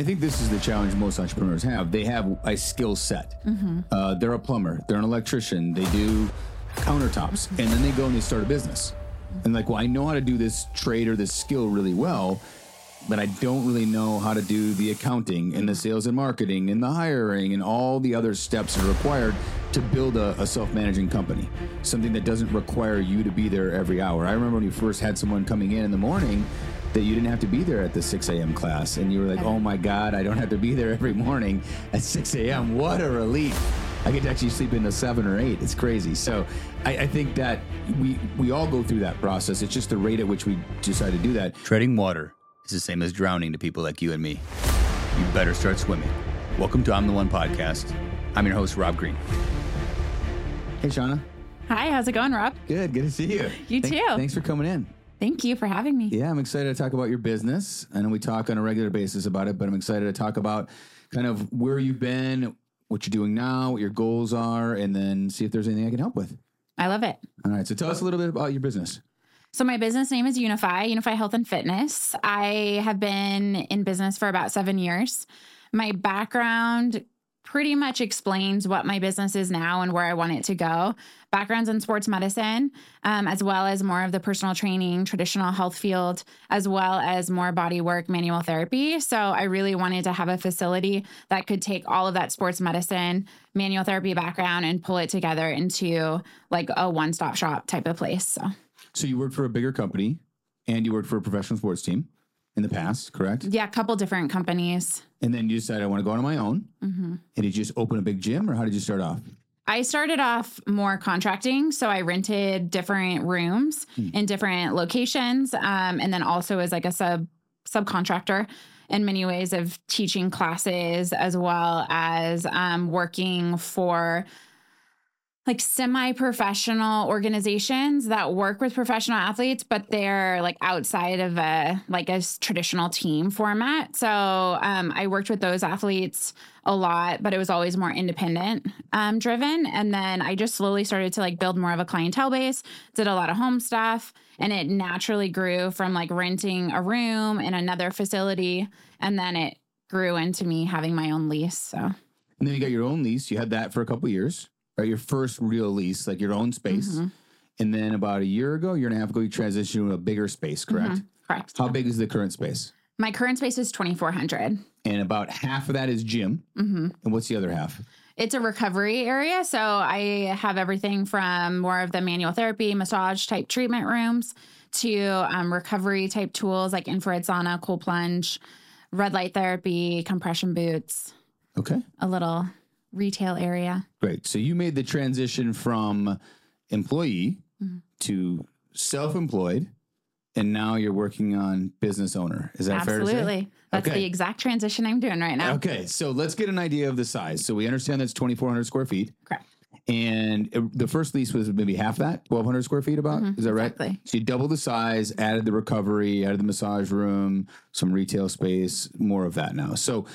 I think this is the challenge most entrepreneurs have. They have a skill set. Uh, they're a plumber, they're an electrician, they do countertops, and then they go and they start a business. And like, well, I know how to do this trade or this skill really well, but I don't really know how to do the accounting and the sales and marketing and the hiring and all the other steps that are required to build a, a self managing company. Something that doesn't require you to be there every hour. I remember when you first had someone coming in in the morning that you didn't have to be there at the 6 a.m. class. And you were like, oh my God, I don't have to be there every morning at 6 a.m. What a relief. I get to actually sleep into seven or eight. It's crazy. So I, I think that we, we all go through that process. It's just the rate at which we decide to do that. Treading water is the same as drowning to people like you and me. You better start swimming. Welcome to I'm the One podcast. I'm your host, Robb Green. Hey, Shauna. Hi, how's it going, Robb? Good. Good to see you. You Thank- too. Thanks for coming in. Thank you for having me. Yeah, I'm excited to talk about your business. I know we talk on a regular basis about it, but I'm excited to talk about kind of where you've been, what you're doing now, what your goals are, and then see if there's anything I can help with. I love it. All right. So tell us a little bit about your business. So, my business name is Unify, Unify Health and Fitness. I have been in business for about seven years. My background pretty much explains what my business is now and where I want it to go. Backgrounds in sports medicine, um, as well as more of the personal training, traditional health field, as well as more body work, manual therapy. So I really wanted to have a facility that could take all of that sports medicine, manual therapy background and pull it together into like a one stop shop type of place. So. So you worked for a bigger company and you worked for a professional sports team in the past, correct? Yeah, a couple different companies. And then you decided I want to go on my own. Mm-hmm. And did you just open a big gym or how did you start off? I started off more contracting. So I rented different rooms in different locations. Um, and then also as like a sub subcontractor in many ways of teaching classes as well as um, working for like semi-professional organizations that work with professional athletes but they're like outside of a like a traditional team format. So um, i worked with those athletes a lot but it was always more independent um, driven. And then i just slowly started to like build more of a clientele base did a lot of home stuff and it naturally grew from like renting a room in another facility and then it grew into me having my own lease so. And then you got your own lease. You had that for a couple years, right? Your first real lease, like your own space. Mhm. And then about a year ago, year and a half ago, you transitioned to a bigger space, correct? Mhm. correct How big is the current space? My current space is 2,400. And about half of that is gym. hmm And what's the other half? It's a recovery area. So I have everything from more of the manual therapy, massage type treatment rooms to um, recovery type tools like infrared sauna, cold plunge, red light therapy, compression boots, Okay. a little retail area. Great. So you made the transition from employee Mhm. to self employed. And now you're working on business owner. Is that fair? Absolutely. That's Okay. the exact transition I'm doing right now. Okay, so let's get an idea of the size. So we understand that's 2,400 square feet. Correct. And the first lease was maybe half that, 1,200 square feet about. Mhm, Is that right? exactly. So you doubled the size, added the recovery, added the massage room, some retail space, more of that now. So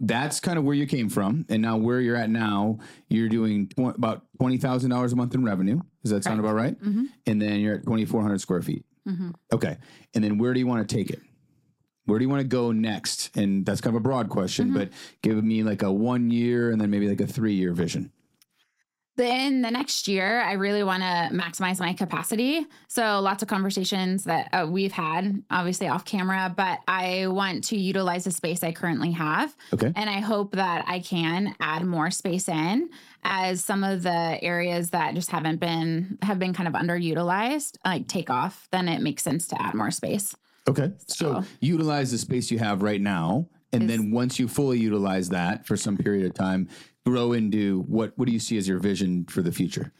that's kind of where you came from. And now where you're at now, you're doing tw- about $20,000 a month in revenue. Does that sound Correct. about right? Mhm. And then you're at 2,400 square feet. Mhm. Okay. And then where do you want to take it? Where do you want to go next? And that's kind of a broad question, Mm-hmm. but give me like a one year and then maybe like a three year vision. Then the next year, I really want to maximize my capacity. So, lots of conversations that uh, we've had, obviously off camera, but I want to utilize the space I currently have. Okay. And I hope that I can add more space in as some of the areas that just haven't been, have been kind of underutilized, like take off. Then it makes sense to add more space. Okay. So, So- utilize the space you have right now. And Is- then once you fully utilize that for some period of time, grow into what, what do you see as your vision for the future?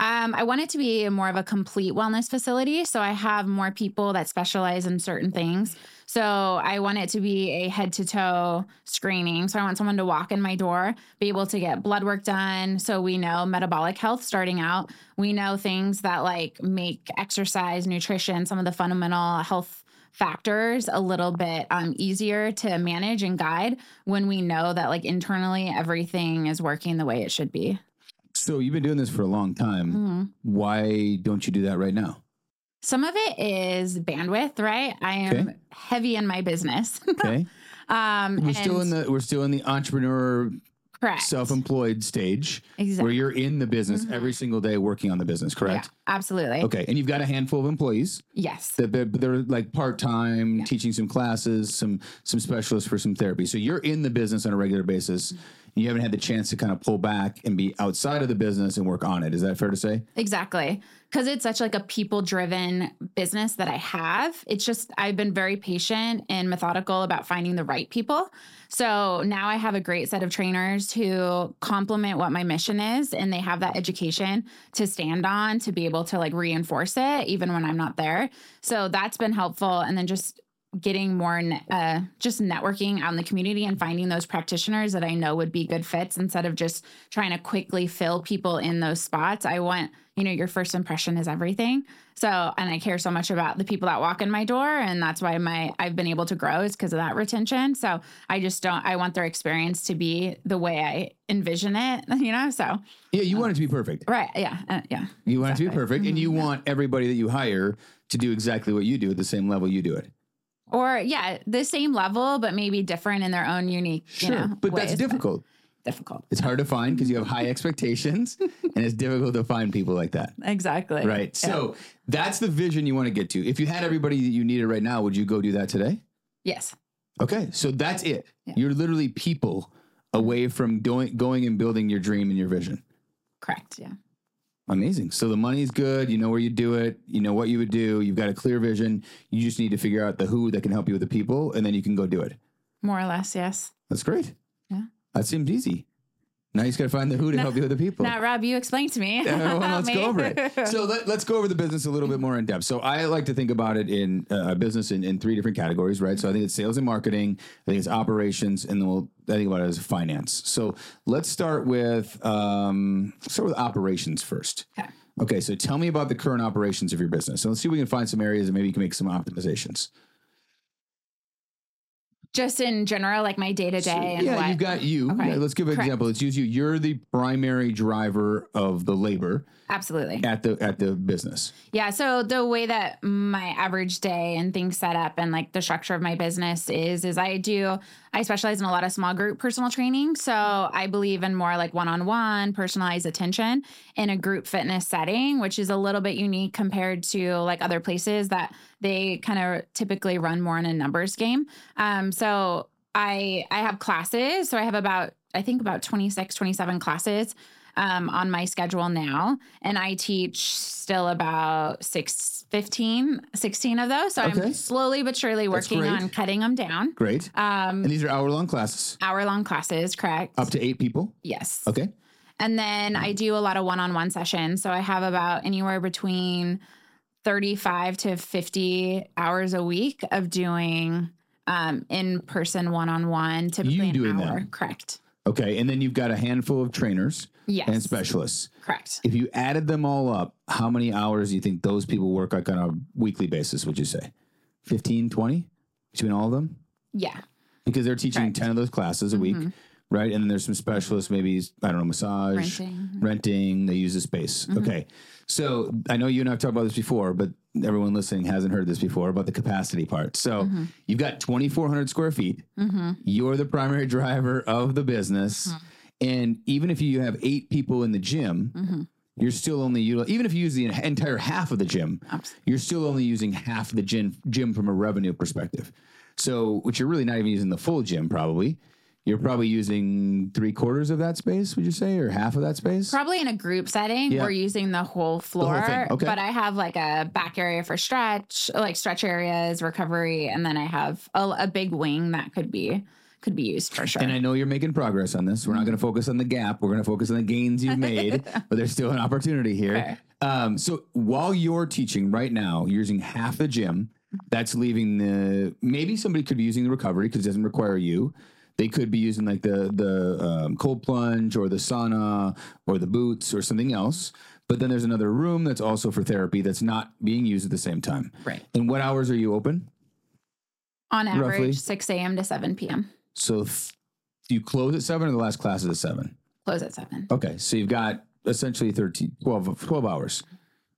Um, I want it to be more of a complete wellness facility. So I have more people that specialize in certain things. So I want it to be a head to toe screening. So I want someone to walk in my door, be able to get blood work done. So we know metabolic health starting out. We know things that like make exercise, nutrition, some of the fundamental health factors a little bit um, easier to manage and guide when we know that like internally everything is working the way it should be. So, you've been doing this for a long time. Mhm. Why don't you do that right now? Some of it is bandwidth, right? I am Okay. heavy in my business. Okay. Um, We're still in the we're still in the entrepreneur correct. self-employed stage Exactly. where you're in the business mm-hmm. every single day working on the business, correct? Yeah, absolutely. Okay, and you've got a handful of employees Yes. that they're, they're like part-time teaching some classes, some some specialists for some therapy. So you're in the business on a regular basis. And you haven't had the chance to kind of pull back and be outside of the business and work on it. Is that fair to say? Exactly. Because it's such like a people driven business that I have. It's just I've been very patient and methodical about finding the right people. So now I have a great set of trainers who complement what my mission is and they have that education to stand on to be able to like reinforce it even when I'm not there. So that's been helpful. And then just getting more uh, just networking in the community and finding those practitioners that I know would be good fits instead of just trying to quickly fill people in those spots. I want, you know, your first impression is everything. So, and I care so much about the people that walk in my door and that's why my I've been able to grow is because of that retention. So, I just don't I want their experience to be the way I envision it, you know? So, Yeah, you want it to be perfect. right, yeah. Uh, yeah. You want it to be Exactly. perfect, and you want everybody that you hire to do exactly what you do at the same level you do it. Or yeah, the same level but maybe different in their own unique, Sure, you know, but that's ways. difficult. difficult. It's hard to find because you have high expectations, and it's difficult to find people like that. Exactly. Right. Yeah. So that's the vision you want to get to. If you had everybody that you needed right now, would you go do that today? yes. Okay. So that's it. Yeah. You're literally people away from doing, going and building your dream and your vision. Correct. Yeah. Amazing. So the money's good. You know where you do it. You know what you would do. You've got a clear vision. You just need to figure out the who that can help you with the people, and then you can go do it. More or less, yes. That's great. Yeah. That seems easy. Now you just got to find the who to help you with the people. Now, Robb, you explain to me. Well, let's me. go over it. So let, let's go over the business a little bit more in depth. So I like to think about it in uh, business in, in three different categories, right? So I think it's sales and marketing, I think it's operations, and then we'll I think about it as finance. So let's start with um, start with operations first. Okay. Okay, so tell me about the current operations of your business. So let's see if we can find some areas and maybe you can make some optimizations. Just in general, like my day to day yeah, what. you've got you. Okay. Yeah, let's give an Correct. example. Let's use you. You're the primary driver of the labor Absolutely. at the at the business. Yeah. So the way that my average day and things set up and like the structure of my business is, is I do, I specialize in a lot of small group personal training. So I believe in more like one on one personalized attention in a group fitness setting, which is a little bit unique compared to like other places that they kind of typically run more in a numbers game. Um, so I, I have classes. So I have about, I think about 26, 27 classes um, on my schedule now. And I teach still about six, 15, 16 of those. So Okay. I'm slowly but surely working on cutting them down. Great. Um, And these are hour long classes, hour long classes, correct? up to eight people. yes. Okay. And then I do a lot of one on one sessions. So I have about anywhere between 35 to 50 hours a week of doing um, in person one on one, typically an doing hour. that? Correct. Okay. And then you've got a handful of trainers Yes. and specialists. Correct. If you added them all up, how many hours do you think those people work like on a weekly basis, would you say? 15, 20 between all of them? Yeah. Because they're teaching Correct. 10 of those classes a week, mm-hmm. right? And then there's some specialists, maybe, I don't know, massage, Renting. renting, they use the space. Mm-hmm. Okay. So I know you and I've talked about this before, but everyone listening hasn't heard this before about the capacity part. So mm-hmm. you've got 2,400 square feet. Mm-hmm. You're the primary driver of the business. Mm-hmm. And even if you have eight people in the gym, you're still only util- even if you use the entire half of the gym, Absolutely. you're still only using half the gym gym from a revenue perspective. So, which you're really not even using the full gym probably. You're probably using three quarters of that space, would you say, or half of that space? Probably in a group setting, Yeah. we're using the whole floor. thing, okay. But I have like a back area for stretch, like stretch areas, recovery, and then I have a, a big wing that could be could be used for sure. And I know you're making progress on this. We're not going to focus on the gap. We're going to focus on the gains you've made, but there's still an opportunity here. Okay. Um, so while you're teaching right now, you're using half the gym. That's leaving the maybe somebody could be using the recovery because it doesn't require you. They could be using like the the um, cold plunge or the sauna or the boots or something else. But then there's another room that's also for therapy that's not being used at the same time. Right. And what hours are you open? On average, roughly? 6 a.m. to 7 p.m. So th- you close at seven or the last class is at seven? Close at 7. Okay, so you've got essentially 13, 12, 12 hours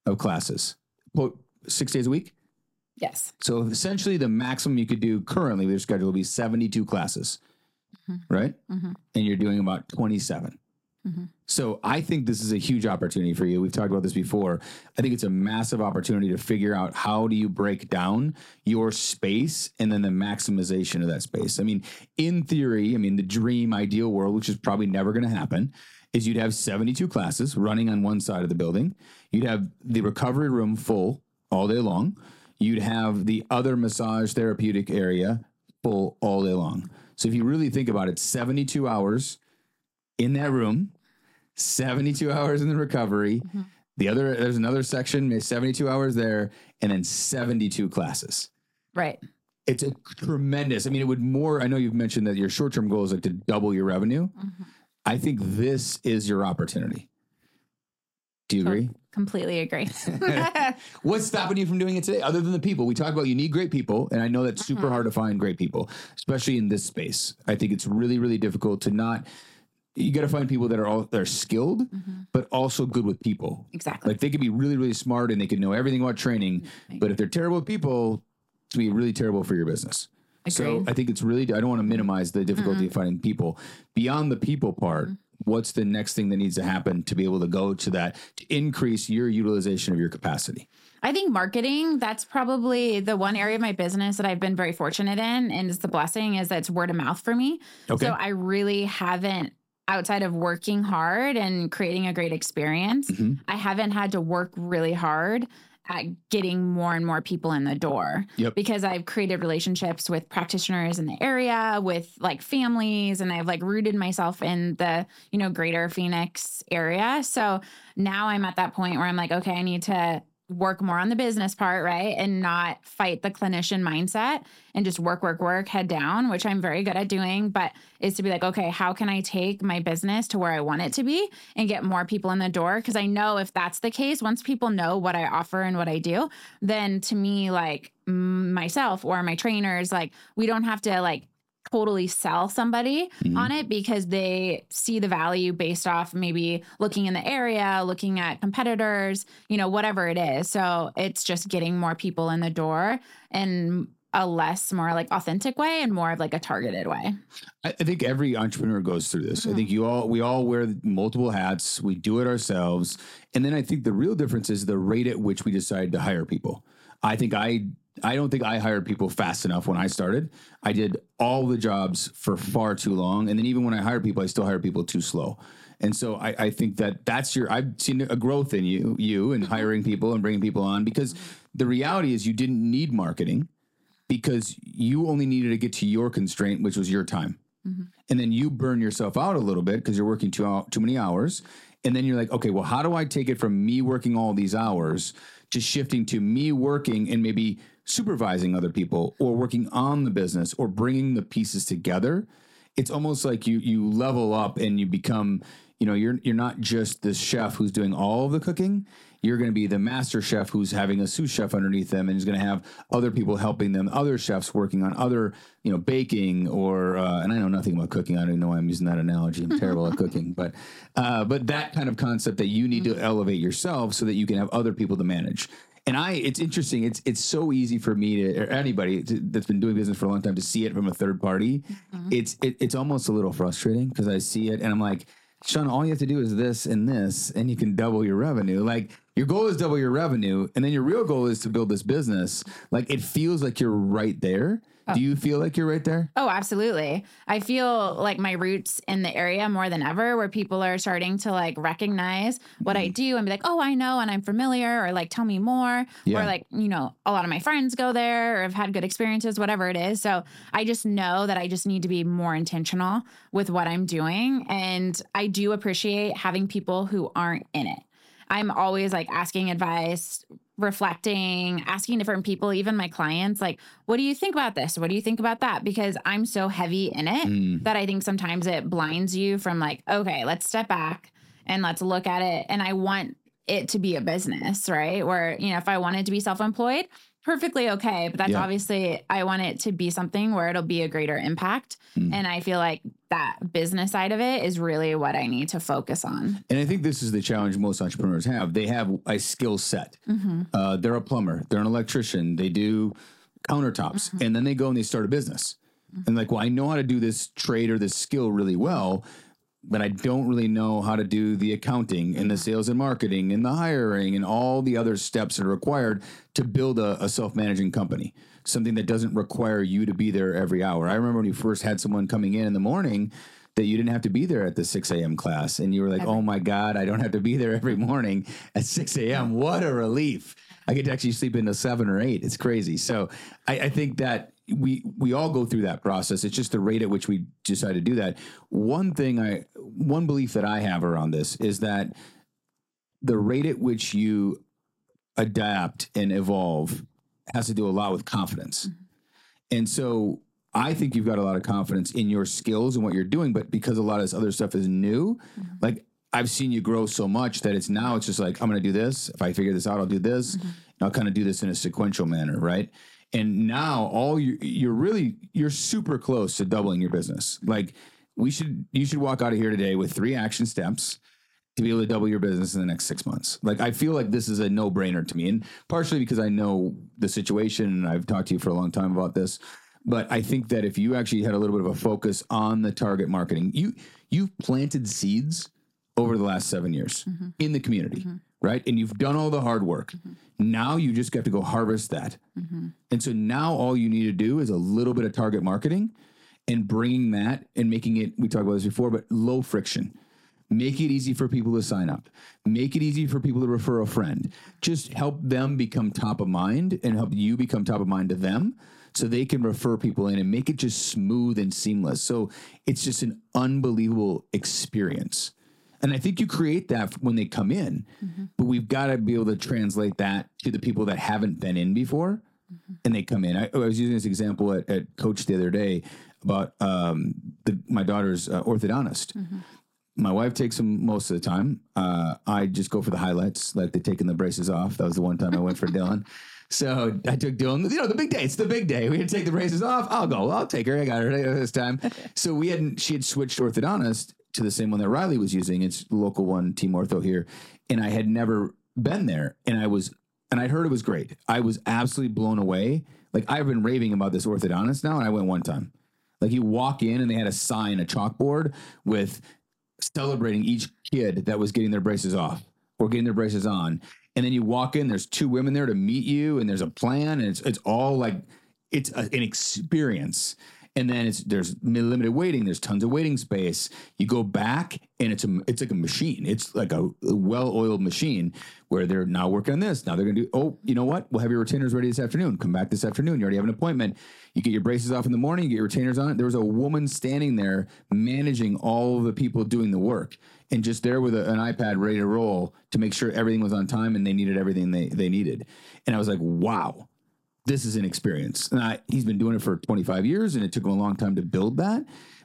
of classes. Six days a week? Yes. So essentially, the maximum you could do currently with your schedule would be 72 classes, Mm-hmm. right? Mm-hmm. And you're doing about 27. Mm-hmm. So I think this is a huge opportunity for you. We've talked about this before. I think it's a massive opportunity to figure out how do you break down your space and then the maximization of that space. I mean, in theory, I mean, the dream ideal world, which is probably never going to happen, is you'd have 72 classes running on one side of the building. You'd have the recovery room full all day long. You'd have the other massage therapeutic area full all day long. So if you really think about it, 72 hours in that room, 72 hours in the recovery. Mm-hmm. The other, there's another section, maybe 72 hours there, and then 72 classes. Right. It's a tremendous. I mean, it would more. I know you've mentioned that your short term goal is like to double your revenue. Mm-hmm. I think this is your opportunity. Do you agree? Completely agree. What's stopping you from doing it today, other than the people? We talk about you need great people, and I know that's super uh-huh. hard to find great people, especially in this space. I think it's really, really difficult to not. You got to find people that are all that are skilled, mm-hmm. but also good with people. exactly. Like they could be really, really smart and they could know everything about training, mm-hmm. but if they're terrible with people, it's be really terrible for your business. So I think it's really. I don't want to minimize the difficulty mm-hmm. of finding people. Beyond the people part, what's the next thing that needs to happen to be able to go to that to increase your utilization of your capacity? I think marketing, that's probably the one area of my business that I've been very fortunate in. And it's the blessing is that it's word of mouth for me. Okay. So I really haven't, outside of working hard and creating a great experience, Mhm. I haven't had to work really hard at getting more and more people in the door. Yep. Because I've created relationships with practitioners in the area, with like families, and I've like rooted myself in the, you know, greater Phoenix area. So now I'm at that point where I'm like, okay, I need to work more on the business part, right? And not fight the clinician mindset and just work, work, work, head down, which I'm very good at doing. But is to be like, okay, how can I take my business to where I want it to be and get more people in the door? Because I know if that's the case, once people know what I offer and what I do, then to me, like myself or my trainers, like we don't have to like totally sell somebody Mhm. on it because they see the value based off maybe looking in the area, looking at competitors, you know, whatever it is. So it's just getting more people in the door in a less more like authentic way and more of like a targeted way. I, I think every entrepreneur goes through this. I think you all we all wear multiple hats. We do it ourselves, and then I think the real difference is the rate at which we decide to hire people. I think I I don't think I hired people fast enough when I started. I did all the jobs for far too long, and then even when I hire people, I still hire people too slow. And so I, I think that that's your. I've seen a growth in you, you, in mm-hmm. hiring people and bringing people on because the reality is you didn't need marketing because you only needed to get to your constraint, which was your time. Mm-hmm. And then you burn yourself out a little bit because you're working too too many hours. And then you're like, okay, well, how do I take it from me working all these hours to shifting to me working and maybe supervising other people or working on the business or bringing the pieces together? It's almost like you you level up and you become, you know, you're you're not just the chef who's doing all of the cooking. You're going to be the master chef who's having a sous chef underneath them and is going to have other people helping them other chefs working on other you know baking or uh, and i know nothing about cooking. I don't even know why i'm using that analogy. I'm terrible at cooking. But uh, but that kind of concept that you need to elevate yourself so that you can have other people to manage and I, it's interesting. It's it's so easy for me to, or anybody to, that's been doing business for a long time, to see it from a third party. Mm-hmm. It's it, it's almost a little frustrating because I see it and I'm like, Sean, all you have to do is this and this, and you can double your revenue. Like your goal is double your revenue, and then your real goal is to build this business. Like it feels like you're right there. Oh. Do you feel like you're right there? Oh, absolutely. I feel like my roots in the area more than ever, where people are starting to like recognize what I mm-hmm. do and be like, oh, I know and I'm familiar, or like, tell me more. Yeah. Or like, you know, a lot of my friends go there or have had good experiences, whatever it is. So I just know that I just need to be more intentional with what I'm doing. And I do appreciate having people who aren't in it. I'm always like asking advice, reflecting, asking different people, even my clients, like, what do you think about this? What do you think about that? Because I'm so heavy in it Mm. that I think sometimes it blinds you from like, okay, let's step back and let's look at it. And I want it to be a business, right? Where, you know, if I wanted to be self employed, perfectly okay. But that's Yeah. obviously, I want it to be something where it'll be a greater impact. Mm. And I feel like that business side of it is really what I need to focus on. And I think this is the challenge most entrepreneurs have. They have a skill set. Mm-hmm. Uh, they're a plumber, they're an electrician, they do countertops, Mm-hmm. and then they go and they start a business. And like, well, I know how to do this trade or this skill really well, but I don't really know how to do the accounting and the mm-hmm. sales and marketing and the hiring and all the other steps that are required to build a, a self managing company, something that doesn't require you to be there every hour. I remember when you first had someone coming in in the morning that you didn't have to be there at the 6 a.m. class. And you were like, oh my God, I don't have to be there every morning at 6 a.m. What a relief. I get to actually sleep into seven or eight. It's crazy. So I, I think that we we all go through that process. It's just the rate at which we decide to do that. One thing I one belief that I have around this is that the rate at which you adapt and evolve has to do a lot with confidence. Mm-hmm. And so I think you've got a lot of confidence in your skills and what you're doing, but because a lot of this other stuff is new, mm-hmm. like I've seen you grow so much that it's now it's just like I'm going to do this. If I figure this out, I'll do this. Mm-hmm. And I'll kind of do this in a sequential manner, right? And now all you you're really you're super close to doubling your business. Like we should you should walk out of here today with three action steps to be able to double your business in the next six months. Like I feel like this is a no brainer to me, and partially because I know the situation and I've talked to you for a long time about this. But I think that if you actually had a little bit of a focus on the target marketing, you you've planted seeds over the last seven years mm-hmm. in the community, mm-hmm. right? And you've done all the hard work. Mm-hmm. Now you just have to go harvest that. And so now all you need to do is a little bit of target marketing and bringing that and making it, we talked about this before, but low friction. Make it easy for people to sign up. Make it easy for people to refer a friend. Just help them become top of mind and help you become top of mind to them so they can refer people in and make it just smooth and seamless. So it's just an unbelievable experience. And I think you create that when they come in, but we've got to be able to translate that to the people that haven't been in before and they come in. I, I was using this example at, at Coach the other day about um, the, my daughter's uh, orthodontist. My wife takes them most of the time. Uh, I just go for the highlights, like the taking the braces off. That was the one time I went for Dylan. So I took Dylan, you know, the big day. It's the big day. We had to take the braces off. I'll go. I'll take her. I got her this time. So we hadn't, she had switched orthodontist to the same one that Riley was using. It's local one, Team Ortho here. And I had never been there. And I was, and I'd heard it was great. I was absolutely blown away. Like I've been raving about this orthodontist now, and I went one time. Like you walk in and they had a sign, a chalkboard with celebrating each kid that was getting their braces off or getting their braces on. And then you walk in, there's two women there to meet you, and there's a plan, and it's it's all like it's a, an experience. And then it's there's limited waiting. There's tons of waiting space. You go back, and it's a it's like a machine. It's like a, well-oiled machine where they're now working on this. Now they're gonna do. Oh, you know what? We'll have your retainers ready this afternoon. Come back this afternoon. You already have an appointment. You get your braces off in the morning. You get your retainers on. There was a woman standing there managing all the people doing the work, and just there with a, an iPad ready to roll to make sure everything was on time and they needed everything they they needed. And I was like, wow this is an experience. And I, he's been doing it for 25 years and it took him a long time to build that,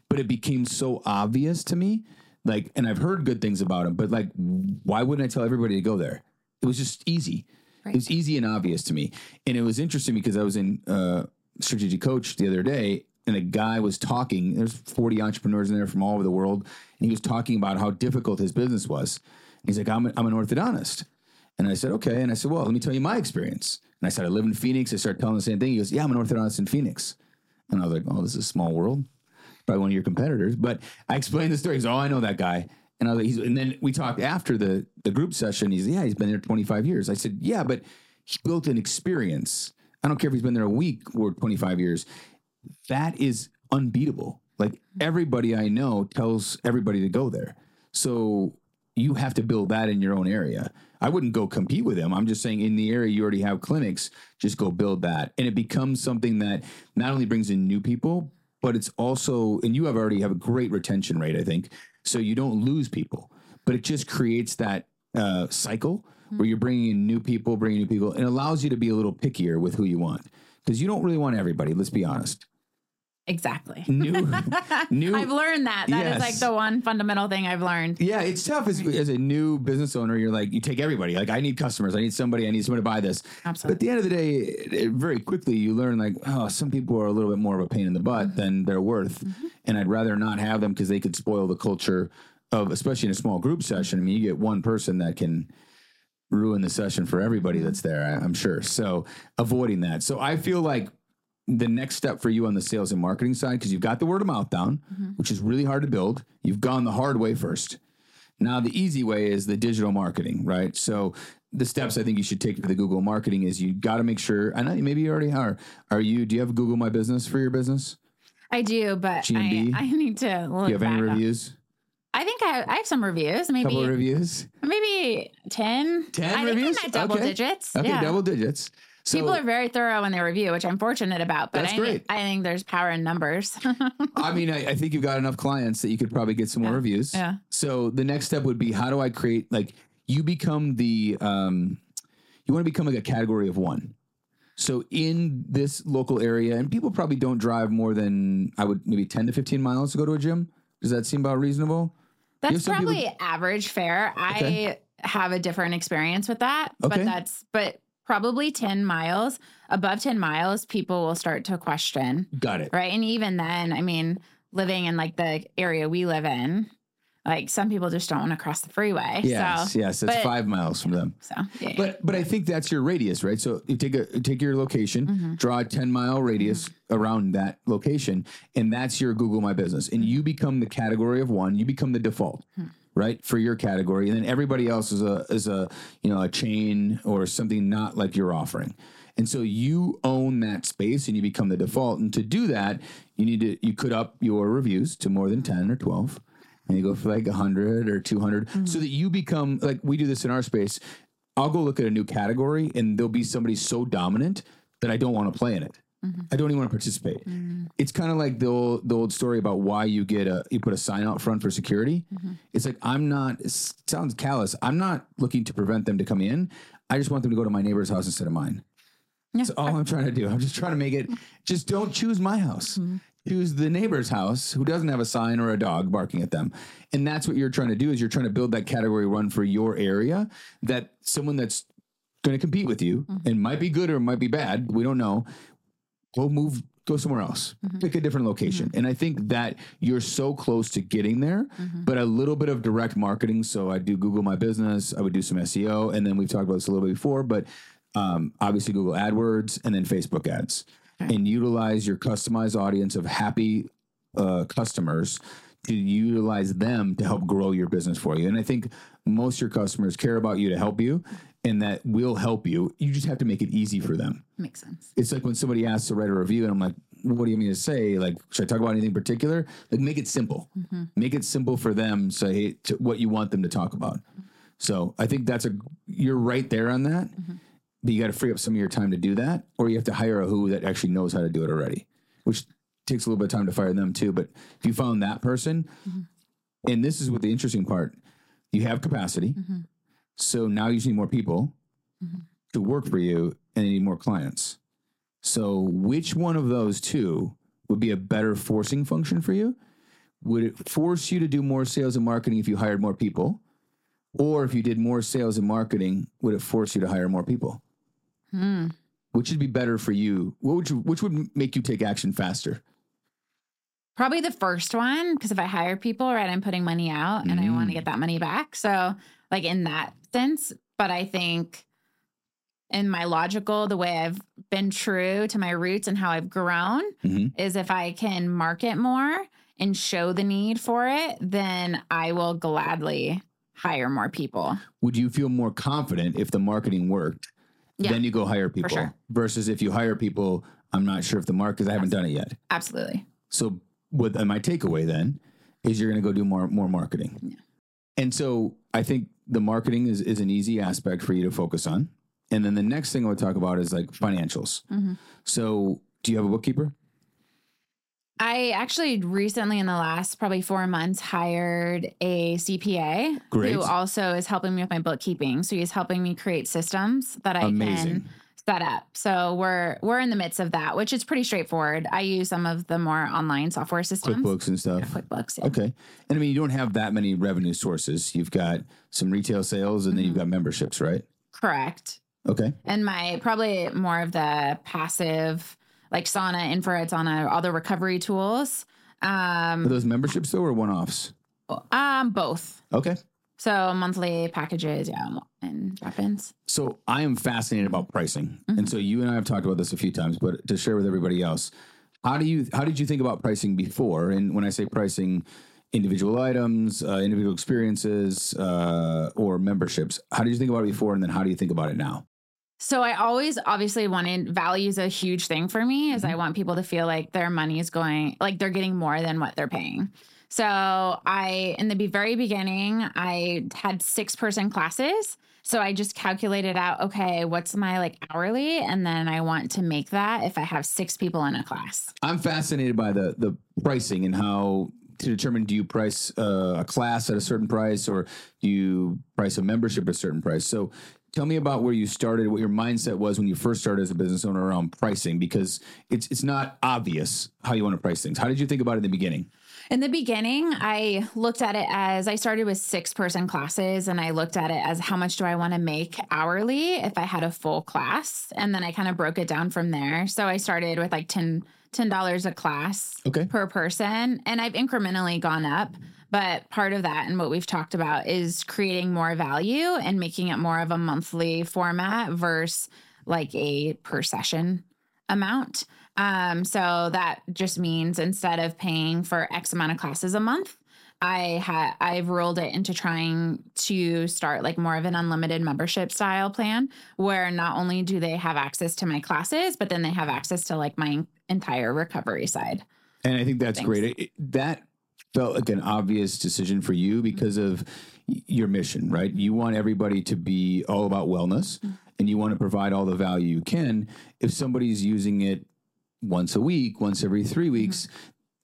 but it became so obvious to me. Like, and I've heard good things about him, but like, why wouldn't I tell everybody to go there? It was just easy. It was easy and obvious to me. And it was interesting because I was in uh, Strategic Coach the other day and a guy was talking. There's 40 entrepreneurs in there from all over the world. And he was talking about how difficult his business was. And he's like, I'm, a, I'm an orthodontist. And I said, okay. And I said, well, let me tell you my experience. And I said, I live in Phoenix. I started telling the same thing. He goes, yeah, I'm an orthodontist in Phoenix. And I was like, oh, this is a small world. Probably one of your competitors. But I explained the story. He's, oh, I know that guy. And I was like, he's, and then we talked after the, the group session. He's, yeah, he's been there 25 years. I said, yeah, but he built an experience. I don't care if he's been there a week or 25 years. That is unbeatable. Like everybody I know tells everybody to go there. So you have to build that in your own area. I wouldn't go compete with him. I'm just saying in the area you already have clinics, just go build that. And it becomes something that not only brings in new people, but it's also and you have already have a great retention rate, I think. So you don't lose people. But it just creates that uh, cycle where you're bringing in new people, bringing new people, and allows you to be a little pickier with who you want because you don't really want everybody. Let's be honest. Exactly. New, new. I've learned that. That is Yes. like the one fundamental thing I've learned. Yeah, it's tough as, as a new business owner. You're like, you take everybody. Like, I need customers. I need somebody. I need somebody to buy this. Absolutely. But at the end of the day, it, it- very quickly you learn like, oh, some people are a little bit more of a pain in the butt Mm-hmm. than they're worth, and I'd rather not have them because they could spoil the culture of, especially in a small group session. I mean, you get one person that can ruin the session for everybody Mm-hmm. that's there. I, I'm sure. So avoiding that. So I feel like the next step for you on the sales and marketing side, because you've got the word of mouth down, Mm-hmm. which is really hard to build. You've gone the hard way first. Now the easy way is the digital marketing, right? So the steps I think you should take for the Google marketing is you got to make sure. I know maybe you already are. Are you? Do you have Google My Business for your business? I do, but I, I need to look Do you have any back up. reviews? I think I, I have some reviews. A couple of Maybe reviews. maybe 10. 10 I reviews? think I'm at double Okay. digits. Okay, yeah. double digits. So, People are very thorough in their review, which I'm fortunate about. But That's I, great. I think there's power in numbers. I mean, I, I think you've got enough clients that you could probably get some more Yeah. reviews. Yeah. So the next step would be how do I create like you become the um you want to become like a category of one. So in this local area, and people probably don't drive more than I would maybe 10 to 15 miles to go to a gym. Does that seem about reasonable? That's some people- probably average fare. I have a different experience with that, Okay. but that's but probably 10 miles above 10 miles people will start to question, Got it. right? And even then, I mean, living in like the area we live in, like some people just don't want to cross the freeway. Yes, so, yes, it's five miles from them. so yeah. But but I think that's your radius, right? So you take a take your location, Mm-hmm. draw a 10 mile radius around that location, and that's your Google My Business. And you become the category of one, you become the default. Hmm. Right for your category, and then everybody else is a is a you know a chain or something not like you're offering, and so you own that space and you become the default. And to do that, you need to you could up your reviews to more than ten or twelve, and you go for like 100 or 200 mm-hmm. so that you become like we do this in our space. I'll go look at a new category and there'll be somebody so dominant that i don't want to play in it Mm-hmm. i don't even want to participate mm-hmm. it's kind of like the old, the old story about why you get a you put a sign out front for security mm-hmm. it's like i'm not it sounds callous i'm not looking to prevent them to come in i just want them to go to my neighbor's house instead of mine that's all I'm trying to do. I'm just trying to make it. Just don't choose my house. Choose the neighbor's house who doesn't have a sign or a dog barking at them. And that's what you're trying to do. Is you're trying to build that category run for your area. That someone that's going to compete with you and might be good or might be bad. We don't know. Go move. Go somewhere else. Pick a different location. And I think that you're so close to getting there, but a little bit of direct marketing. So I do Google My Business. I would do some SEO, and then we've talked about this a little bit before, but um, obviously Google AdWords and then Facebook ads, and utilize your customized audience of happy uh, customers to utilize them to help grow your business for you. And I think most of your customers care about you to help you, and that will help you. You just have to make it easy for them. makes sense. It's like when somebody asks to write a review, and I'm like, "What do you mean to say? Like, should I talk about anything particular? Like, make it simple. Mm-hmm. Make it simple for them. Say to what you want them to talk about. So I think that's a you're right there on that. Mm-hmm. But you got to free up some of your time to do that, or you have to hire a who that actually knows how to do it already, which takes a little bit of time to fire them too. But if you found that person, mm-hmm. and this is what the interesting part, you have capacity. So now you need more people to work for you and you need more clients. So which one of those two would be a better forcing function for you? Would it force you to do more sales and marketing if you hired more people? Or if you did more sales and marketing, would it force you to hire more people? Which would be better for you? What would you, which would make you take action faster? Probably the first one, because if I hire people, right, I'm putting money out and I want Mm. to get that money back. So, like in that sense, but I think in my logical, the way I've been true to my roots and how I've grown Mhm. is if I can market more and show the need for it, then I will gladly hire more people. Would you feel more confident if the marketing worked? Yeah, Then you go hire people sure. versus if you hire people, I'm not sure if the market, I haven't done it yet. absolutely. So what my takeaway then is you're going to go do more more marketing. Yeah. And so I think the marketing is is an easy aspect for you to focus on. And then the next thing I would talk about is like financials. Mhm. So do you have a bookkeeper? I actually recently, in the last probably four months, hired a CPA Great. who also is helping me with my bookkeeping. So he's helping me create systems that I Amazing. can set up. So we're we're in the midst of that, which is pretty straightforward. I use some of the more online software systems. QuickBooks and stuff. QuickBooks. yeah. Okay. And I mean, you don't have that many revenue sources. You've got some retail sales and then you've got memberships, right? Correct. Okay. And my probably more of the passive, like sauna, infrared sauna, all the recovery tools. Are Um, those memberships though or one offs? um, both. Okay. So monthly packages, yeah, and drop-ins. So I am fascinated about pricing. And so you and I have talked about this a few times, but to share with everybody else, how do you how did you think about pricing before? And when I say pricing, individual items, uh, individual experiences, uh, or memberships, how did you think about it before? And then how do you think about it now? So I always obviously wanted value is a huge thing for me is I want people to feel like their money is going like they're getting more than what they're paying. So I in the very beginning I had six person classes. So I just calculated out okay, what's my like hourly and then I want to make that if I have six people in a class. I'm fascinated by the the pricing and how to determine do you price uh, a class at a certain price or do you price a membership at a certain price. So tell me about where you started, what your mindset was when you first started as a business owner around pricing because it's it's not obvious how you want to price things. How did you think about it in the beginning? In the beginning, I looked at it as I started with six person classes and I looked at it as how much do I want to make hourly if I had a full class. And then I kind of broke it down from there. So I started with like 10 $10 a class Okay. per person. And I've incrementally gone up. But part of that and what we've talked about is creating more value and making it more of a monthly format versus like a per session amount. Um, so that just means instead of paying for X amount of classes a month, I had I've rolled it into trying to start like more of an unlimited membership style plan where not only do they have access to my classes, but then they have access to like my entire recovery side. And I think that's Thanks. great. It- that felt like an obvious decision for you because of your mission, right? You want everybody to be all about wellness and you want to provide all the value you can. If somebody's using it once a week, once every three weeks,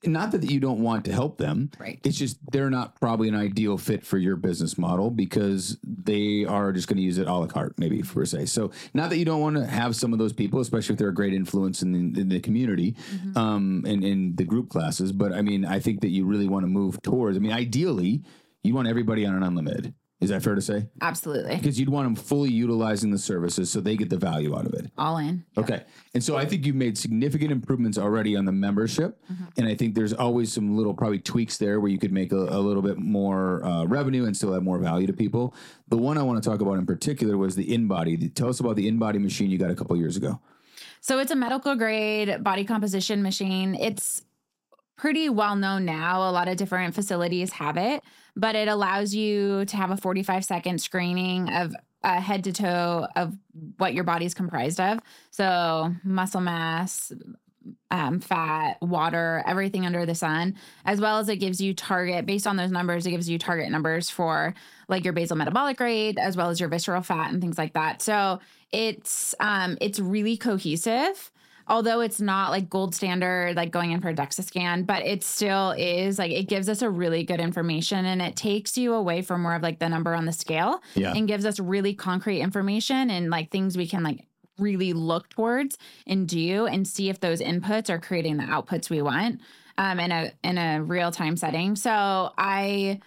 not that you don't want to help them. Right. It's just they're not probably an ideal fit for your business model because they are just going to use it a la carte, maybe per se. So, not that you don't want to have some of those people, especially if they're a great influence in the, in the community um, and in the group classes. But I mean, I think that you really want to move towards. I mean, ideally, you want everybody on an unlimited. Is that fair to say? Absolutely. Because you'd want them fully utilizing the services so they get the value out of it. All in. Okay. And so I think you've made significant improvements already on the membership. And I think there's always some little probably tweaks there where you could make a, a little bit more uh, revenue and still have more value to people. The one I want to talk about in particular was the InBody. Tell us about the InBody machine you got a couple years ago. So it's a medical grade body composition machine. It's pretty well known now. A lot of different facilities have it, but it allows you to have a 45 second screening of uh, head to toe of what your body's comprised of. So muscle mass, um, fat, water, everything under the sun, as well as it gives you target based on those numbers. It gives you target numbers for like your basal metabolic rate, as well as your visceral fat and things like that. So it's um, it's really cohesive. Although it's not like gold standard, like going in for a DEXA scan, but it still is like it gives us a really good information and it takes you away from more of like the number on the scale Yeah. and gives us really concrete information and like things we can like really look towards and do and see if those inputs are creating the outputs we want um, in a in a real time setting. So I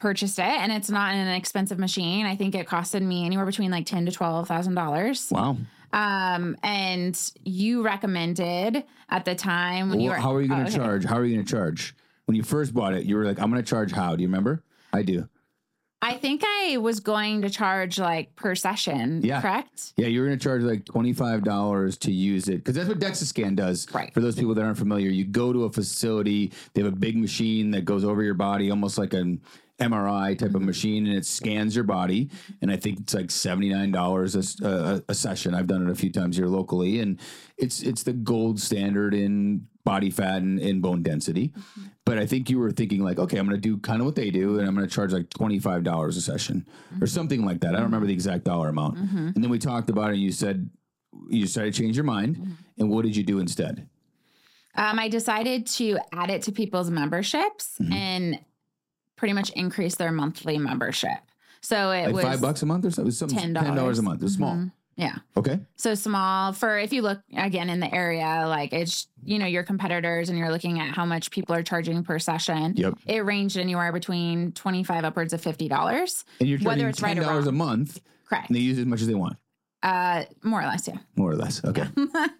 purchased it and it's not an expensive machine. I think it costed me anywhere between like ten to twelve thousand dollars. Wow. Um, and you recommended at the time when you were how are you going Oh, to okay. charge? How are you going to charge? When you first bought it, you were like, I'm going to charge how? Do you remember? I do. I think I was going to charge like per session, Yeah. correct? Yeah, you're going to charge like $25 to use it because that's what DexaScan does. Right. For those people that aren't familiar, you go to a facility, they have a big machine that goes over your body, almost like an MRI type Mm-hmm. of machine, and it scans your body. And I think it's like $79 a session. I've done it a few times here locally, and it's it's the gold standard in body fat and, and bone density. Mm-hmm. But I think you were thinking like, okay, I'm going to do kind of what they do, and I'm going to charge like twenty five dollars a session Mm-hmm. or something like that. I don't remember the exact dollar amount. And then we talked about it, and you said you decided to change your mind. Mm-hmm. And what did you do instead? Um, I decided to add it to people's memberships Mm-hmm. and pretty much increase their monthly membership. So it Like was five bucks a month or something? It was something $10. a month. It was small. Yeah. Okay. So small for if you look again in the area, like it's you know your competitors, and you're looking at how much people are charging per session. Yep. It ranged anywhere between twenty five upwards of fifty dollars. And you're Whether it's right ten dollars a month, Correct. and they use as much as they want, Uh, more or less, yeah. more or less. Okay.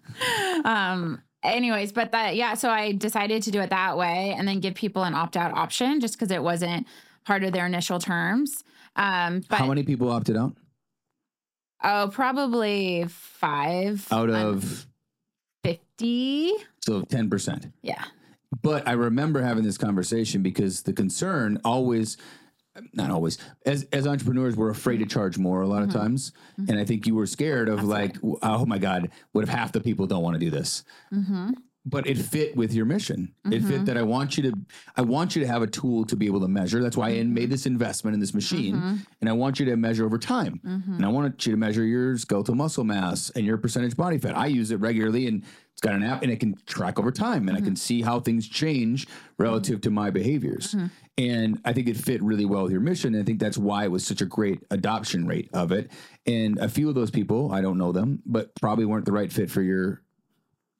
um. Anyways, but that yeah. So I decided to do it that way, and then give people an opt out option, just because it wasn't part of their initial terms. Um. But How many people opted out? oh, probably five Out of fifty. so ten percent. Yeah. But I remember having this conversation because the concern always, not always, as as entrepreneurs, we're afraid to charge more a lot of mm-hmm. times, mm-hmm. and I think you were scared of like, oh my god, what if half the people don't want to do this? Mm-hmm. But it fit with your mission. It fit mm-hmm. that I want you to, I want you to have a tool to be able to measure. That's why I made this investment in this machine, and I want you to measure over time, and I want you to measure your skeletal muscle mass and your percentage body fat. I use it regularly, and got an app, and it can track over time, and I can mm-hmm. see how things change relative to my behaviors. Mm-hmm. And I think it fit really well with your mission. And I think that's why it was such a great adoption rate of it. And a few of those people, I don't know them, but probably weren't the right fit for your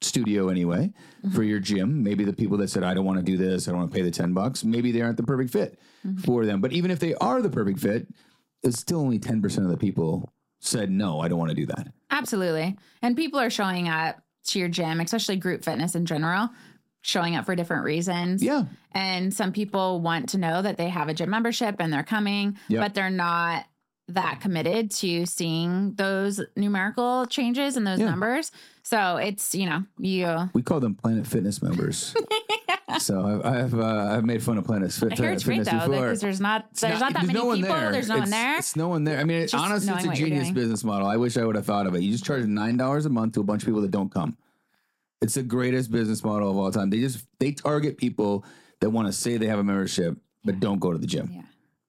studio anyway, mm-hmm. for your gym. Maybe the people that said, I don't want to do this, I don't want to pay the 10 bucks, maybe they aren't the perfect fit for them. But even if they are the perfect fit, it's still only 10% of the people said, no, I don't want to do that. Absolutely. And people are showing up to your gym, especially group fitness in general, showing up for different reasons. Yeah. And some people want to know that they have a gym membership and they're coming, Yep. but they're not that committed to seeing those numerical changes and those Yeah. numbers. So it's, you know, you We call them Planet Fitness members. so I've I've, uh, I've made fun of Planet Fit, I hear it's great Fitness though, before. because there's not there's not, that there's many no one people. there. There's no one there. It's no one there. I mean, it, honestly, it's a genius business model. I wish I would have thought of it. You just charge nine dollars a month to a bunch of people that don't come. It's the greatest business model of all time. They just they target people that want to say they have a membership but don't go to the gym. Yeah.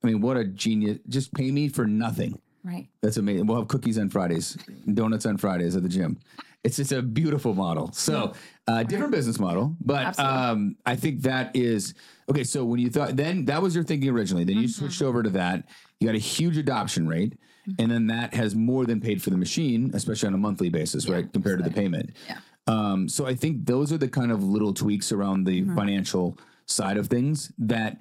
I mean, what a genius! Just pay me for nothing. Right. That's amazing. We'll have cookies on Fridays, donuts on Fridays at the gym. It's just a beautiful model. So, uh, different business model, but um, I think that is okay. So when you thought then that was your thinking originally, then you Mm-hmm. switched over to that. You got a huge adoption rate, and then that has more than paid for the machine, especially on a monthly basis, right? Compared to the payment. Yeah. Um, so I think those are the kind of little tweaks around the Mm-hmm. financial side of things that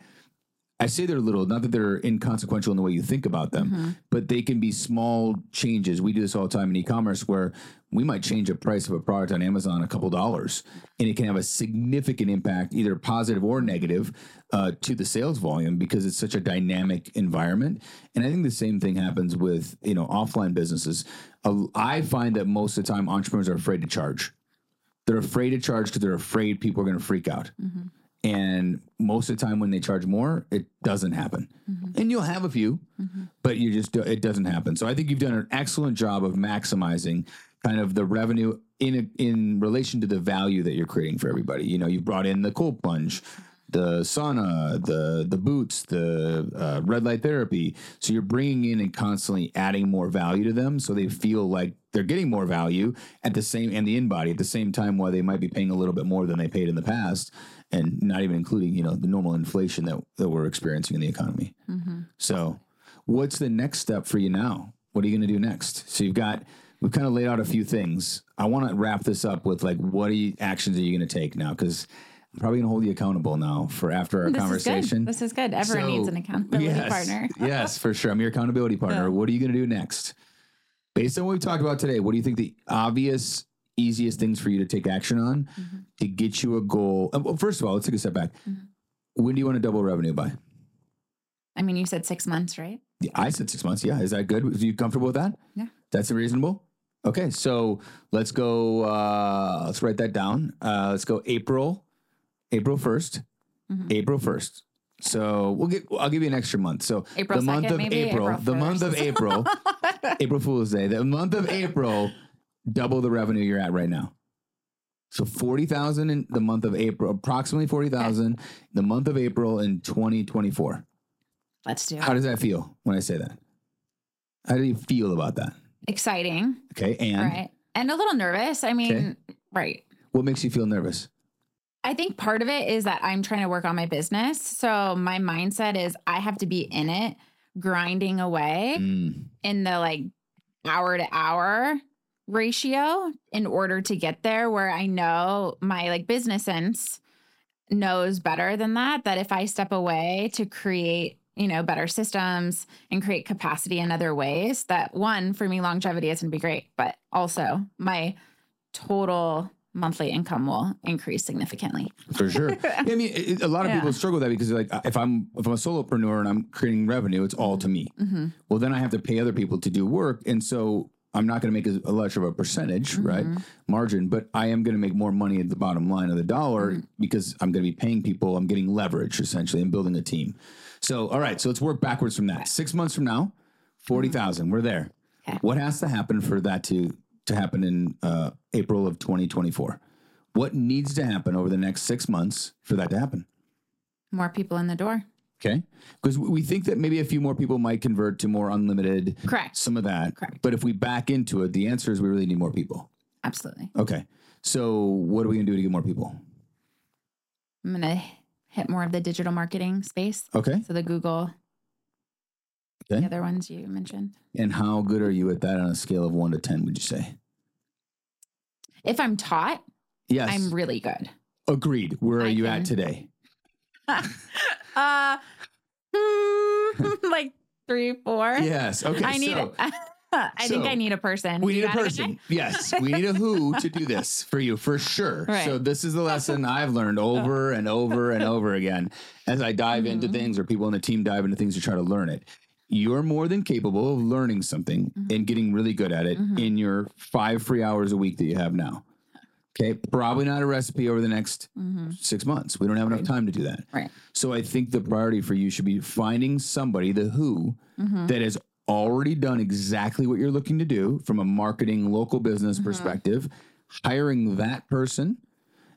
I say they're little, not that they're inconsequential in the way you think about them, Mm-hmm. but they can be small changes. We do this all the time in e-commerce where we might change a price of a product on Amazon a couple dollars, and it can have a significant impact, either positive or negative, uh, to the sales volume because it's such a dynamic environment. And I think the same thing happens with you know offline businesses. Uh, I find that most of the time entrepreneurs are afraid to charge. They're afraid to charge because they're afraid people are going to freak out. And most of the time, when they charge more, it doesn't happen. And you'll have a few, but you just it doesn't happen. So I think you've done an excellent job of maximizing kind of the revenue in in relation to the value that you're creating for everybody. You know, you've brought in the cold plunge, the sauna, the the boots, the uh, red light therapy. So you're bringing in and constantly adding more value to them, so they feel like they're getting more value at the same and the InBody at the same time, while they might be paying a little bit more than they paid in the past, and not even including you know the normal inflation that that we're experiencing in the economy. Mm-hmm. So, what's the next step for you now? What are you going to do next? So you've got we've kind of laid out a few things. I want to wrap this up with like what are you, actions are you going to take now? Because I'm probably going to hold you accountable now for after our This conversation. is. This is good. Everyone needs an accountability yes, partner. yes, for sure. I'm your accountability partner. What are you going to do next? Based on what we talked about today, what do you think the obvious, easiest things for you to take action on Mm-hmm. to get you a goal? uh, Well, first of all, let's take a step back. When do you want to double revenue by? I mean, you said six months, right? Yeah, I said six months. Yeah. Is that good? Are you comfortable with that? Yeah. That's reasonable. Okay. So let's go. Uh, let's write that down. Uh, let's go April, April 1st, Mm-hmm. April 1st. So we'll get, I'll give you an extra month. So April the month of? April, April the month of April, April Fool's Day, the month of April, double the revenue you're at right now. So 40,000 in the month of April, approximately 40,000 the month of April in 2024. Let's do it. How does that feel when I say that? How do you feel about that? Exciting, Okay. And right? And a little nervous. I mean, right. what makes you feel nervous? I think part of it is that I'm trying to work on my business. So my mindset is I have to be in it, grinding away Mm, in the like hour to hour ratio in order to get there where I know my like business sense knows better than that that if I step away to create you know better systems and create capacity in other ways that one for me longevity is going to be great but also my total monthly income will increase significantly for sure. Yeah, I mean, it, a lot of Yeah. people struggle with that because like if I'm if I'm a solopreneur and I'm creating revenue, it's all to me. mm-hmm. Well, then I have to pay other people to do work, and so I'm not going to make as a much of a percentage, right, Mm-hmm. margin, but I am going to make more money at the bottom line of the dollar Mm-hmm. because I'm going to be paying people. I'm getting leverage essentially and building a team. So, all right, so let's work backwards from that. Six months from now, forty We're there. Mm-hmm. Okay. What has to happen for that to to happen in uh, April of 2024? What needs to happen over the next six months for that to happen? more people in the door Okay. Because we think that maybe a few more people might convert to more unlimited, correct some of that. Correct. But if we back into it, the answer is we really need more people. absolutely Okay. So what are we going to do to get more people? i'm going to hit more of the digital marketing space Okay. so the google Okay. the other ones you mentioned And how good are you at that on a scale of one to 10, would you say? if i'm taught Yes. i'm really good Agreed. Where are I you can- at today? uh like three four Yes. Okay. i need so i think so i need a person we You need a person. Yes. We need a who to do this for you for sure. Right. So this is the lesson I've learned over and over and over again as I dive into Mhm. things or people on the team dive into things to try to learn it. You're more than capable of learning something Mhm. and getting really good at it Mhm. in your five free hours a week that you have now. Okay. Probably not a recipe over the next Mhm. six months. We don't have enough time to do that. Right. So I think the priority for you should be finding somebody, the who, Mhm. that has already done exactly what you're looking to do from a marketing local business Mhm. perspective, hiring that person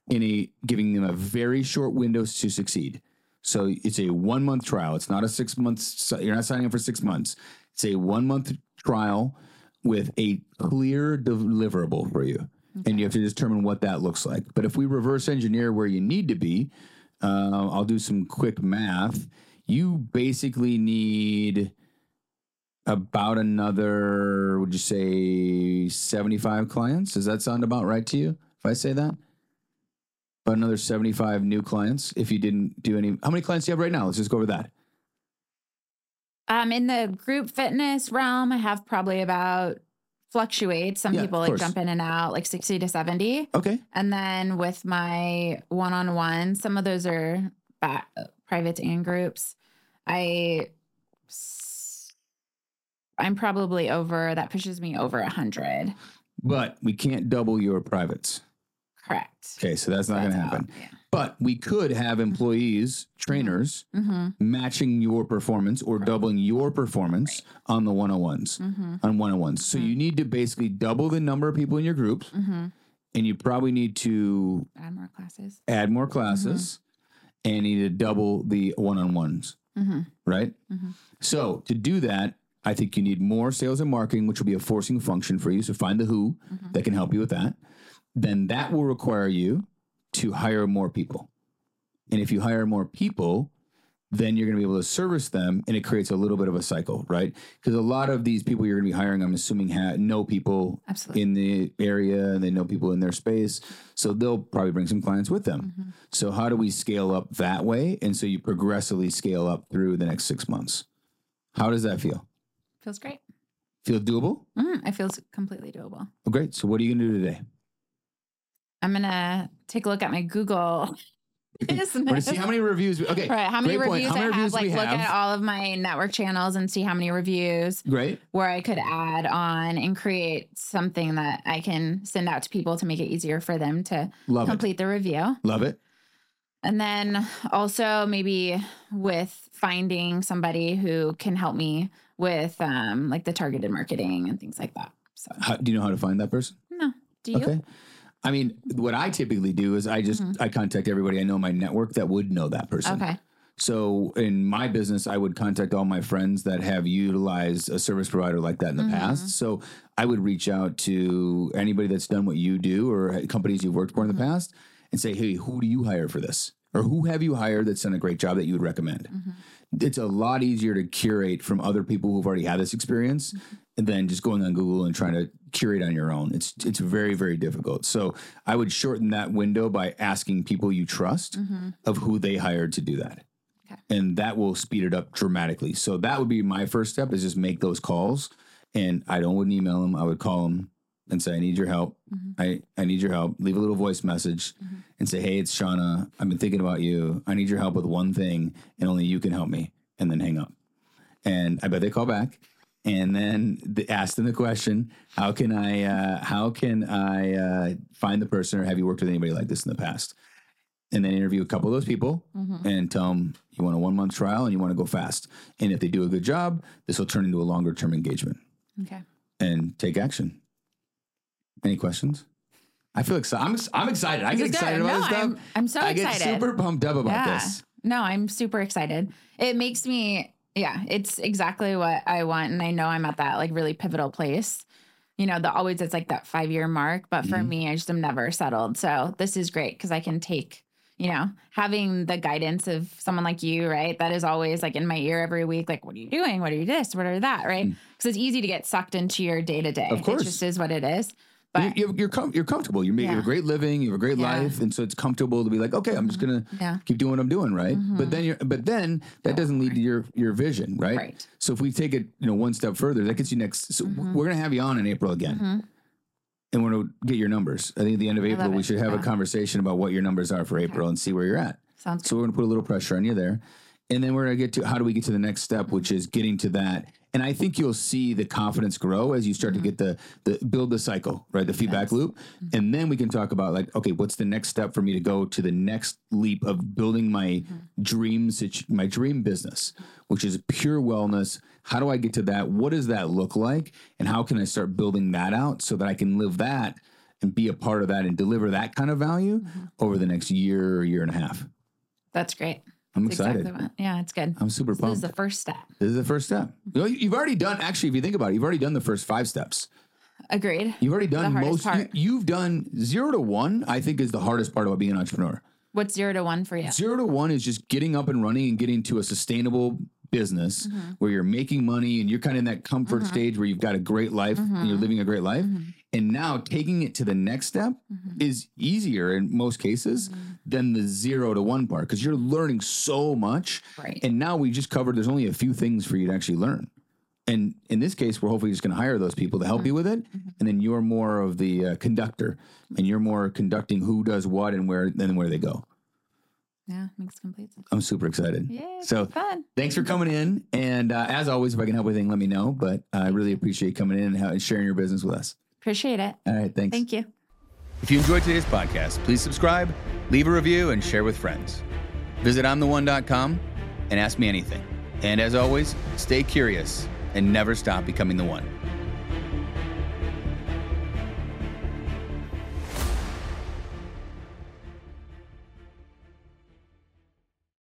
in a giving them a very short window to succeed. So it's a one month trial. It's not a six months. You're not signing up for six months. It's a one month trial with a clear deliverable for you. And you have to determine what that looks like. But if we reverse engineer where you need to be, uh, I'll do some quick math. You basically need about another, would you say 75 clients? Does that sound about right to you if I say that? About another 75 new clients if you didn't do any. How many clients do you have right now? Let's just go over that. Um, in the group fitness realm, I have probably about fluctuates. Some Yeah, people like course. jump in and out, like 60 to 70. Okay. And then with my one on one, some of those are ba- privates and groups. I I'm probably over, that pushes me over a 100. But we can't double your privates. Correct. Okay. So that's not going to happen. out, But we could have employees, trainers, Mm-hmm. matching your performance or doubling your performance on the one on ones, Mm-hmm. on one on ones. So you need to basically double the number of people in your groups, Mm-hmm. and you probably need to Add more classes. add more classes and you need to double the one on ones, Mm-hmm. right? So to do that, I think you need more sales and marketing, which will be a forcing function for you. So find the who that can help you with that. Then that will require you to hire more people. And if you hire more people, then you're going to be able to service them and it creates a little bit of a cycle, right? Because a lot of these people you're going to be hiring, I'm assuming, ha- know people Absolutely. in the area and they know people in their space. So they'll probably bring some clients with them. Mhm. So how do we scale up that way? And so you progressively scale up through the next six months. How does that feel? Feels great. Feel doable? Mm, it feels completely doable. Oh, great. So what are you going to do today? I'm gonna take a look at my Google We're to see how many reviews. We, okay. Right. How many reviews How many I have? reviews Like look have? at all of my network channels and see how many reviews Great. where I could add on and create something that I can send out to people to make it easier for them to Love it. complete the review. Love it. And then also maybe with finding somebody who can help me with um like the targeted marketing and things like that. So How, do you know how to find that person? no. Do you? Okay. I mean, what I typically do is I just Mhm. I contact everybody I know in my network that would know that person. Okay. So in my business, I would contact all my friends that have utilized a service provider like that in the Mhm. past. So I would reach out to anybody that's done what you do or companies you've worked for in the Mhm. past and say, hey, who do you hire for this? Or who have you hired that's done a great job that you would recommend? Mhm. It's a lot easier to curate from other people who've already had this experience than just going on Google and trying to curate on your own. It's it's very very difficult. So I would shorten that window by asking people you trust mm-hmm. of who they hired to do that. Okay. And that will speed it up dramatically. So that would be my first step is just make those calls. And I don't wouldn't email them. I would call them and say, I need your help. Mm-hmm. I, I need your help. Leave a little voice message mm-hmm. and say, Hey, it's Shauna. I've been thinking about you. I need your help with one thing and only you can help me. And then hang up. And I bet they call back and then the, ask them the question, how can I, uh, how can I uh, find the person or have you worked with anybody like this in the past? And then interview a couple of those people and tell them you want a one month trial and you want to go fast. And if they do a good job, this will turn into a longer term engagement Okay. and take action. Any questions? I feel excited. I'm, I'm excited. I get excited good. about No, this stuff. I'm- I'm so I get super pumped up about yeah. this. No, I'm super excited. It makes me, yeah, it's exactly what I want. And I know I'm at that like really pivotal place. You know, the always it's like that five year mark. But for Mhm. me, I just am never settled. So this is great because I can take, you know, having the guidance of someone like you, right? That is always like in my ear every week, like, what are you doing? What are you this? What are that? Right. Because it's easy to get sucked into your day to day. Mm. Of course. It just is what it is. You- But you're you're, com- you're comfortable. You're making Yeah. a great living. You have a great Yeah. life, and so it's comfortable to be like, okay, I'm just gonna yeah. keep doing what I'm doing, right? Mhm. But then you're, but then that doesn't lead to your your vision, right? Right. So if we take it, you know, one step further, that gets you next. So Mhm. we're gonna have you on in April again, Mhm. and we're gonna get your numbers. I think at the end of I April, we should have a conversation about what your numbers are for April and see where you're at. Sounds good. So we're gonna put a little pressure on you there. And then we're gonna get to how do we get to the next step, which is getting to that. And I think you'll see the confidence grow as you start to mm-hmm. get the the build the cycle, right? The feedback Yes. loop. Mm-hmm. And then we can talk about like, okay, what's the next step for me to go to the next leap of building my mm-hmm. dream situ- my dream business, which is pure wellness. How do I get to that? What does that look like? And how can I start building that out so that I can live that and be a part of that and deliver that kind of value over the next year or year and a half? That's great. I'm That's excited. exactly what- yeah, it's good. I'm super pumped. This is the first step. This is the first step. You know, you've already done. Actually, if you think about it, you've already done the first five steps. Agreed. You've already done most. You, have done zero to one. I think is the hardest part about being an entrepreneur. What's zero to one for you? Zero to one is just getting up and running and getting to a sustainable business Mm-hmm. where you're making money and you're kind of in that comfort stage where you've got a great life and Mm-hmm. you're living a great life. And now taking it to the next step Mm-hmm. is easier in most cases than the zero to one part because you're learning so much. Right. And now we just covered there's only a few things for you to actually learn. And in this case, we're hopefully just going to hire those people to help Mm-hmm. you with it. And then you're more of the uh, conductor and you're more conducting who does what and where, then where they go. Yeah, makes complete sense. I'm super excited. Yeah, So fun. thanks for coming in. And uh, as always, if I can help with anything, let me know. But I really appreciate coming in and, how, and sharing your business with us. Appreciate it. All right. Thanks. Thank you. If you enjoyed today's podcast, please subscribe, leave a review, and share with friends. Visit I'mTheOne.com and ask me anything. And as always, stay curious and never stop becoming the one.